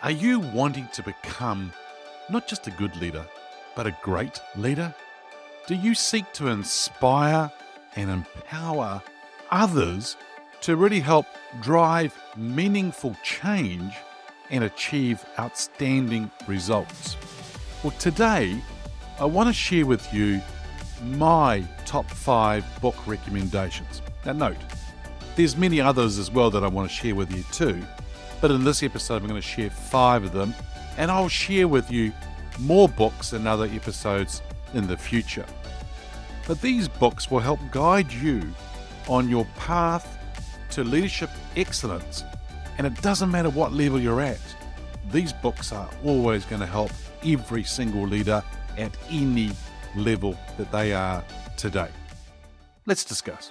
Are you wanting to become not just a good leader, but a great leader? Do you seek to inspire and empower others to really help drive meaningful change and achieve outstanding results? Well, today I want to share with you my top five book recommendations. Now, note, there's many others as well that I want to share with you too, but in this episode, I'm going to share five of them, and I'll share with you more books in other episodes in the future. But these books will help guide you on your path to leadership excellence, and it doesn't matter what level you're at. These books are always going to help every single leader at any level that they are today. Let's discuss.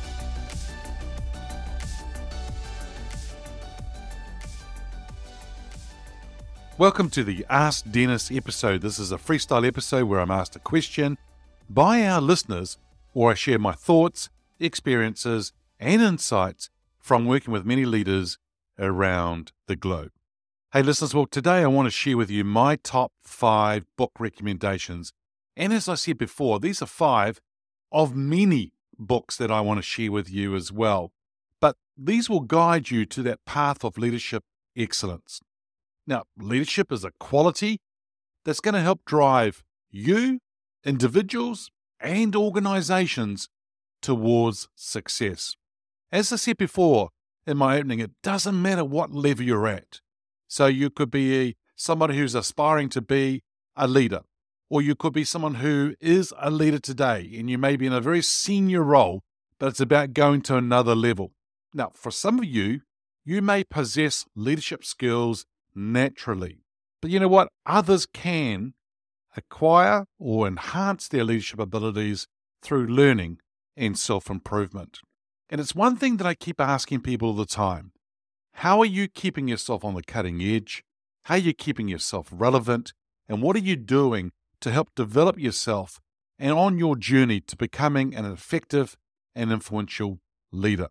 Welcome to the Ask Denis episode. This is a freestyle episode where I'm asked a question by our listeners, or I share my thoughts, experiences, and insights from working with many leaders around the globe. Hey, listeners, well, today I want to share with you my top five book recommendations. And as I said before, these are five of many books that I want to share with you as well. But these will guide you to that path of leadership excellence. Now, leadership is a quality that's going to help drive you, individuals, and organizations towards success. As I said before in my opening, it doesn't matter what level you're at. So you could be somebody who's aspiring to be a leader, or you could be someone who is a leader today and you may be in a very senior role, but it's about going to another level. Now, for some of you, you may possess leadership skills naturally. But you know what? Others can acquire or enhance their leadership abilities through learning and self improvement. And it's one thing that I keep asking people all the time How are you keeping yourself on the cutting edge? How are you keeping yourself relevant? And what are you doing to help develop yourself and on your journey to becoming an effective and influential leader?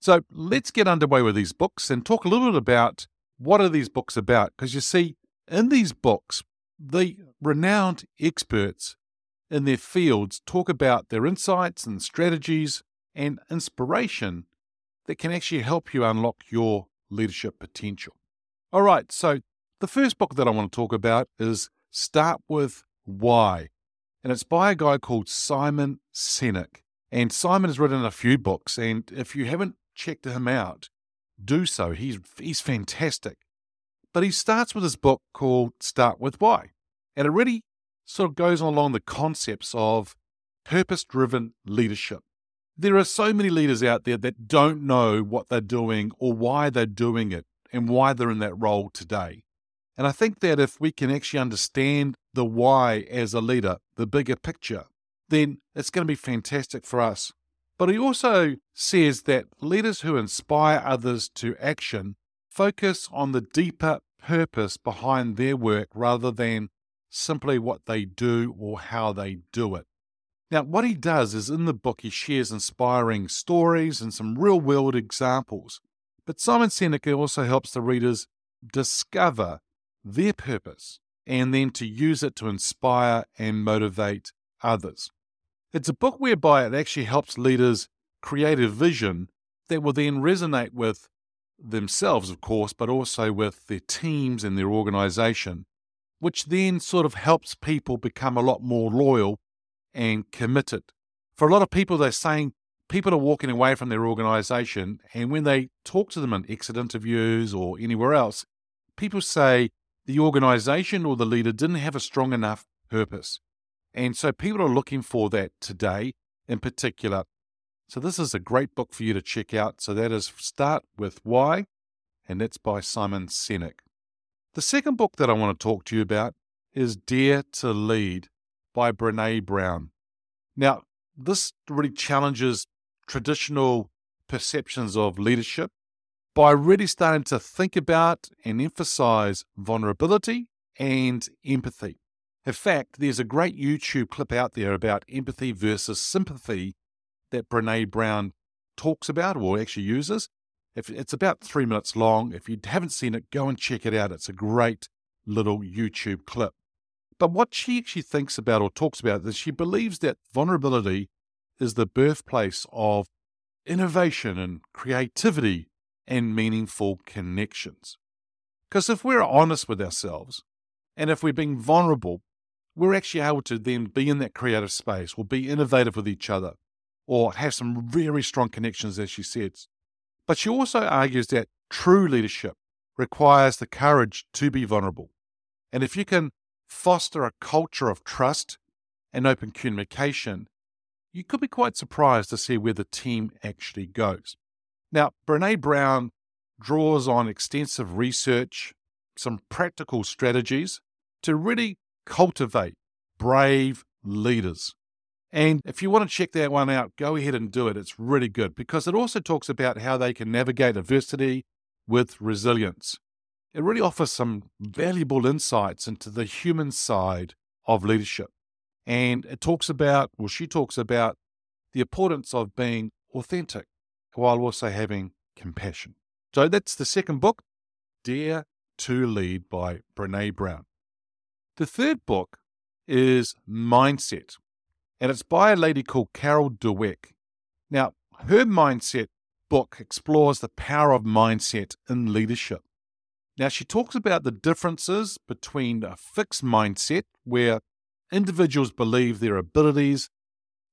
So let's get underway with these books and talk a little bit about what are these books about? Because you see, in these books, the renowned experts in their fields talk about their insights and strategies and inspiration that can actually help you unlock your leadership potential. All right, so the first book that I want to talk about is Start with Why, and it's by a guy called Simon Sinek. And Simon has written a few books, and if you haven't checked him out, do so. He's, he's fantastic. But he starts with his book called Start with Why. And it really sort of goes along the concepts of purpose driven leadership. There are so many leaders out there that don't know what they're doing or why they're doing it and why they're in that role today. And I think that if we can actually understand the why as a leader, the bigger picture, then it's going to be fantastic for us but he also says that leaders who inspire others to action focus on the deeper purpose behind their work rather than simply what they do or how they do it. Now, what he does is in the book, he shares inspiring stories and some real world examples. But Simon Sinek also helps the readers discover their purpose and then to use it to inspire and motivate others. It's a book whereby it actually helps leaders create a vision that will then resonate with themselves, of course, but also with their teams and their organization, which then sort of helps people become a lot more loyal and committed. For a lot of people, they're saying people are walking away from their organization, and when they talk to them in exit interviews or anywhere else, people say the organization or the leader didn't have a strong enough purpose. And so people are looking for that today in particular. So this is a great book for you to check out. So that is Start with Why, and that's by Simon Sinek. The second book that I want to talk to you about is Dare to Lead by Brené Brown. Now, this really challenges traditional perceptions of leadership by really starting to think about and emphasize vulnerability and empathy. In fact, there's a great YouTube clip out there about empathy versus sympathy that Brené Brown talks about or actually uses. If it's about three minutes long. If you haven't seen it, go and check it out. It's a great little YouTube clip. But what she actually thinks about or talks about is she believes that vulnerability is the birthplace of innovation and creativity and meaningful connections. Because if we're honest with ourselves and if we're being vulnerable, we're actually able to then be in that creative space or be innovative with each other or have some very strong connections, as she says. But she also argues that true leadership requires the courage to be vulnerable. And if you can foster a culture of trust and open communication, you could be quite surprised to see where the team actually goes. Now, Brené Brown draws on extensive research, some practical strategies to really cultivate brave leaders. And if you want to check that one out, go ahead and do it. It's really good because it also talks about how they can navigate adversity with resilience. It really offers some valuable insights into the human side of leadership. And it talks about, well, she talks about the importance of being authentic while also having compassion. So that's the second book, Dare to Lead by Brené Brown. The third book is Mindset, and it's by a lady called Carol Dweck. Now, her mindset book explores the power of mindset in leadership. Now, she talks about the differences between a fixed mindset, where individuals believe their abilities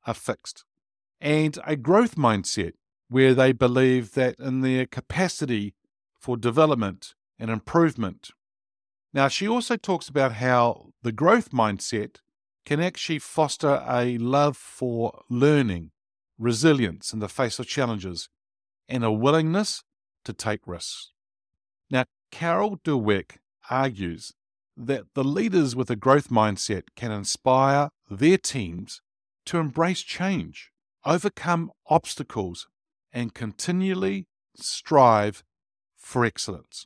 are fixed, and a growth mindset, where they believe that in their capacity for development and improvement. Now, she also talks about how the growth mindset can actually foster a love for learning, resilience in the face of challenges, and a willingness to take risks. Now, Carol Dweck argues that the leaders with a growth mindset can inspire their teams to embrace change, overcome obstacles, and continually strive for excellence.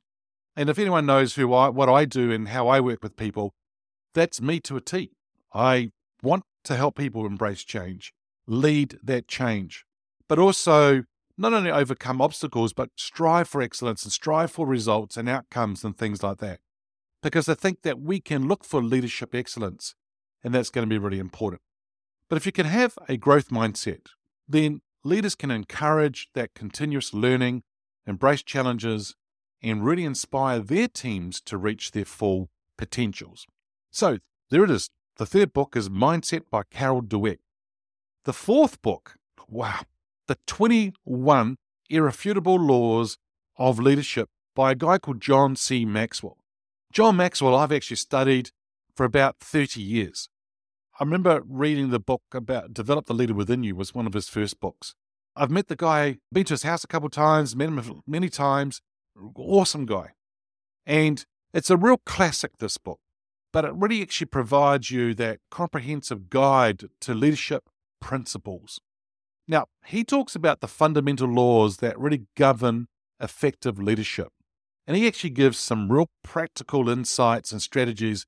And if anyone knows who I, what I do and how I work with people, that's me to a T. I want to help people embrace change, lead that change, but also not only overcome obstacles, but strive for excellence and strive for results and outcomes and things like that. Because I think that we can look for leadership excellence, and that's going to be really important. But if you can have a growth mindset, then leaders can encourage that continuous learning, embrace challenges, and really inspire their teams to reach their full potentials. So there it is. The third book is Mindset by Carol Dweck. The fourth book, wow, the 21 Irrefutable Laws of Leadership by a guy called John C. Maxwell. John Maxwell, I've actually studied for about 30 years. I remember reading the book about Develop the Leader Within You was one of his first books. I've met the guy, been to his house a couple of times, met him many times. Awesome guy. And it's a real classic, this book, but it really actually provides you that comprehensive guide to leadership principles. Now, he talks about the fundamental laws that really govern effective leadership. And he actually gives some real practical insights and strategies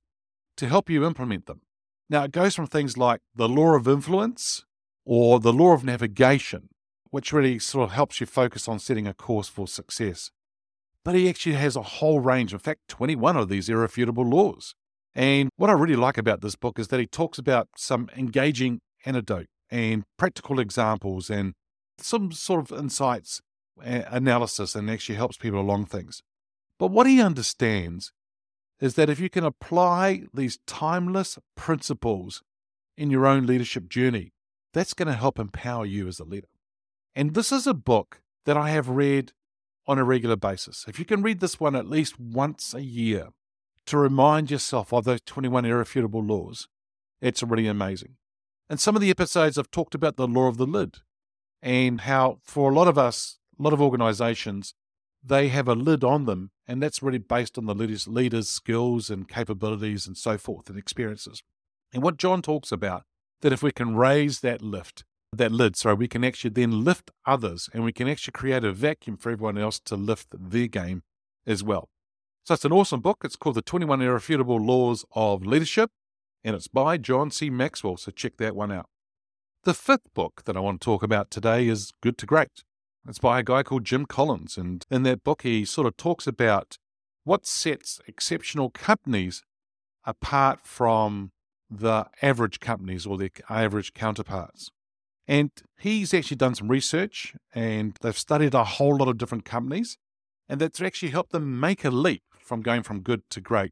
to help you implement them. Now, it goes from things like the law of influence or the law of navigation, which really sort of helps you focus on setting a course for success. But he actually has a whole range, in fact, 21 of these irrefutable laws. And what I really like about this book is that he talks about some engaging anecdote and practical examples and some sort of insights, analysis, and actually helps people along things. But what he understands is that if you can apply these timeless principles in your own leadership journey, that's going to help empower you as a leader. And this is a book that I have read on a regular basis. If you can read this one at least once a year to remind yourself of those 21 irrefutable laws, it's really amazing. And some of the episodes I've talked about the law of the lid and how, for a lot of us, a lot of organizations, they have a lid on them, and that's really based on the leader's, leader's skills and capabilities and so forth and experiences. And what John talks about, that if we can raise that lift, that lid, sorry, we can actually then lift others and we can actually create a vacuum for everyone else to lift their game as well. So it's an awesome book. It's called The 21 Irrefutable Laws of Leadership, and it's by John C. Maxwell. So check that one out. The fifth book that I want to talk about today is Good to Great. It's by a guy called Jim Collins. And in that book, he sort of talks about what sets exceptional companies apart from the average companies or their average counterparts. And he's actually done some research and they've studied a whole lot of different companies. And that's actually helped them make a leap from going from good to great.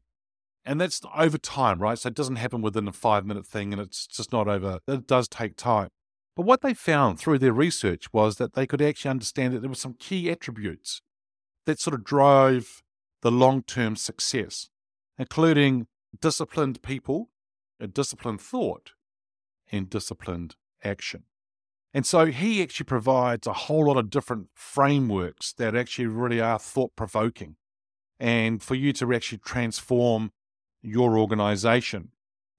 And that's over time, right? So it doesn't happen within a five minute thing and it's just not over. It does take time. But what they found through their research was that they could actually understand that there were some key attributes that sort of drove the long term success, including disciplined people, a disciplined thought, and disciplined action. And so he actually provides a whole lot of different frameworks that actually really are thought provoking and for you to actually transform your organization.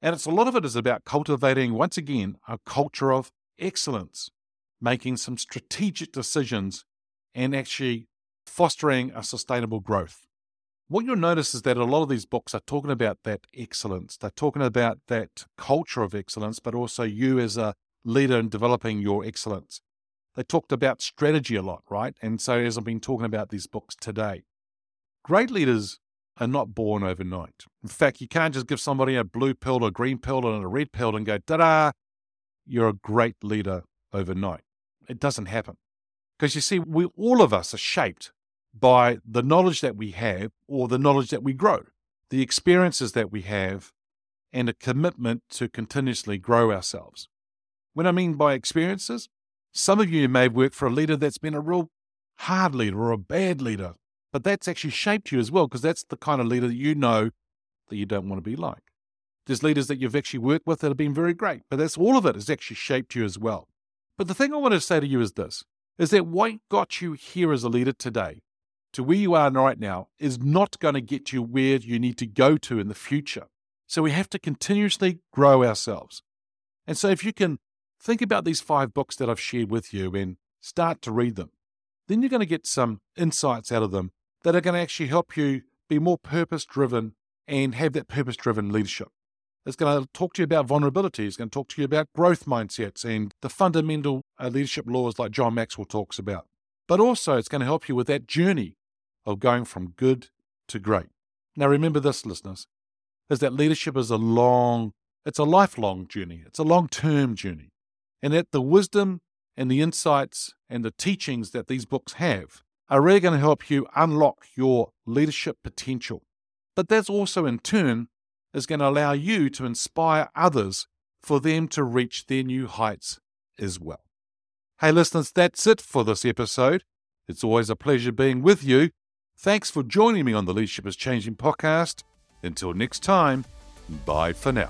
And it's a lot of it is about cultivating, once again, a culture of excellence, making some strategic decisions, and actually fostering a sustainable growth. What you'll notice is that a lot of these books are talking about that excellence. They're talking about that culture of excellence, but also you as a leader in developing your excellence. They talked about strategy a lot, right? And so, as I've been talking about these books today, great leaders are not born overnight. In fact, you can't just give somebody a blue pill, a green pill, and a red pill and go, da da, you're a great leader overnight. It doesn't happen. Because you see, we all of us are shaped by the knowledge that we have or the knowledge that we grow, the experiences that we have, and a commitment to continuously grow ourselves. When I mean by experiences, some of you may have worked for a leader that's been a real hard leader or a bad leader, but that's actually shaped you as well because that's the kind of leader that you know that you don't want to be like. There's leaders that you've actually worked with that have been very great, but that's all of it has actually shaped you as well. But the thing I want to say to you is this is that what got you here as a leader today to where you are right now is not going to get you where you need to go to in the future. So we have to continuously grow ourselves. And so if you can think about these five books that I've shared with you and start to read them, then you're going to get some insights out of them that are going to actually help you be more purpose driven and have that purpose driven leadership. It's going to talk to you about vulnerability. It's going to talk to you about growth mindsets and the fundamental uh, leadership laws like John Maxwell talks about. But also, it's going to help you with that journey of going from good to great. Now, remember this, listeners, is that leadership is a long, it's a lifelong journey. It's a long term journey. And that the wisdom and the insights and the teachings that these books have are really going to help you unlock your leadership potential. But that's also in turn is going to allow you to inspire others for them to reach their new heights as well. Hey, listeners, that's it for this episode. It's always a pleasure being with you. Thanks for joining me on the Leadership is Changing podcast. Until next time, bye for now.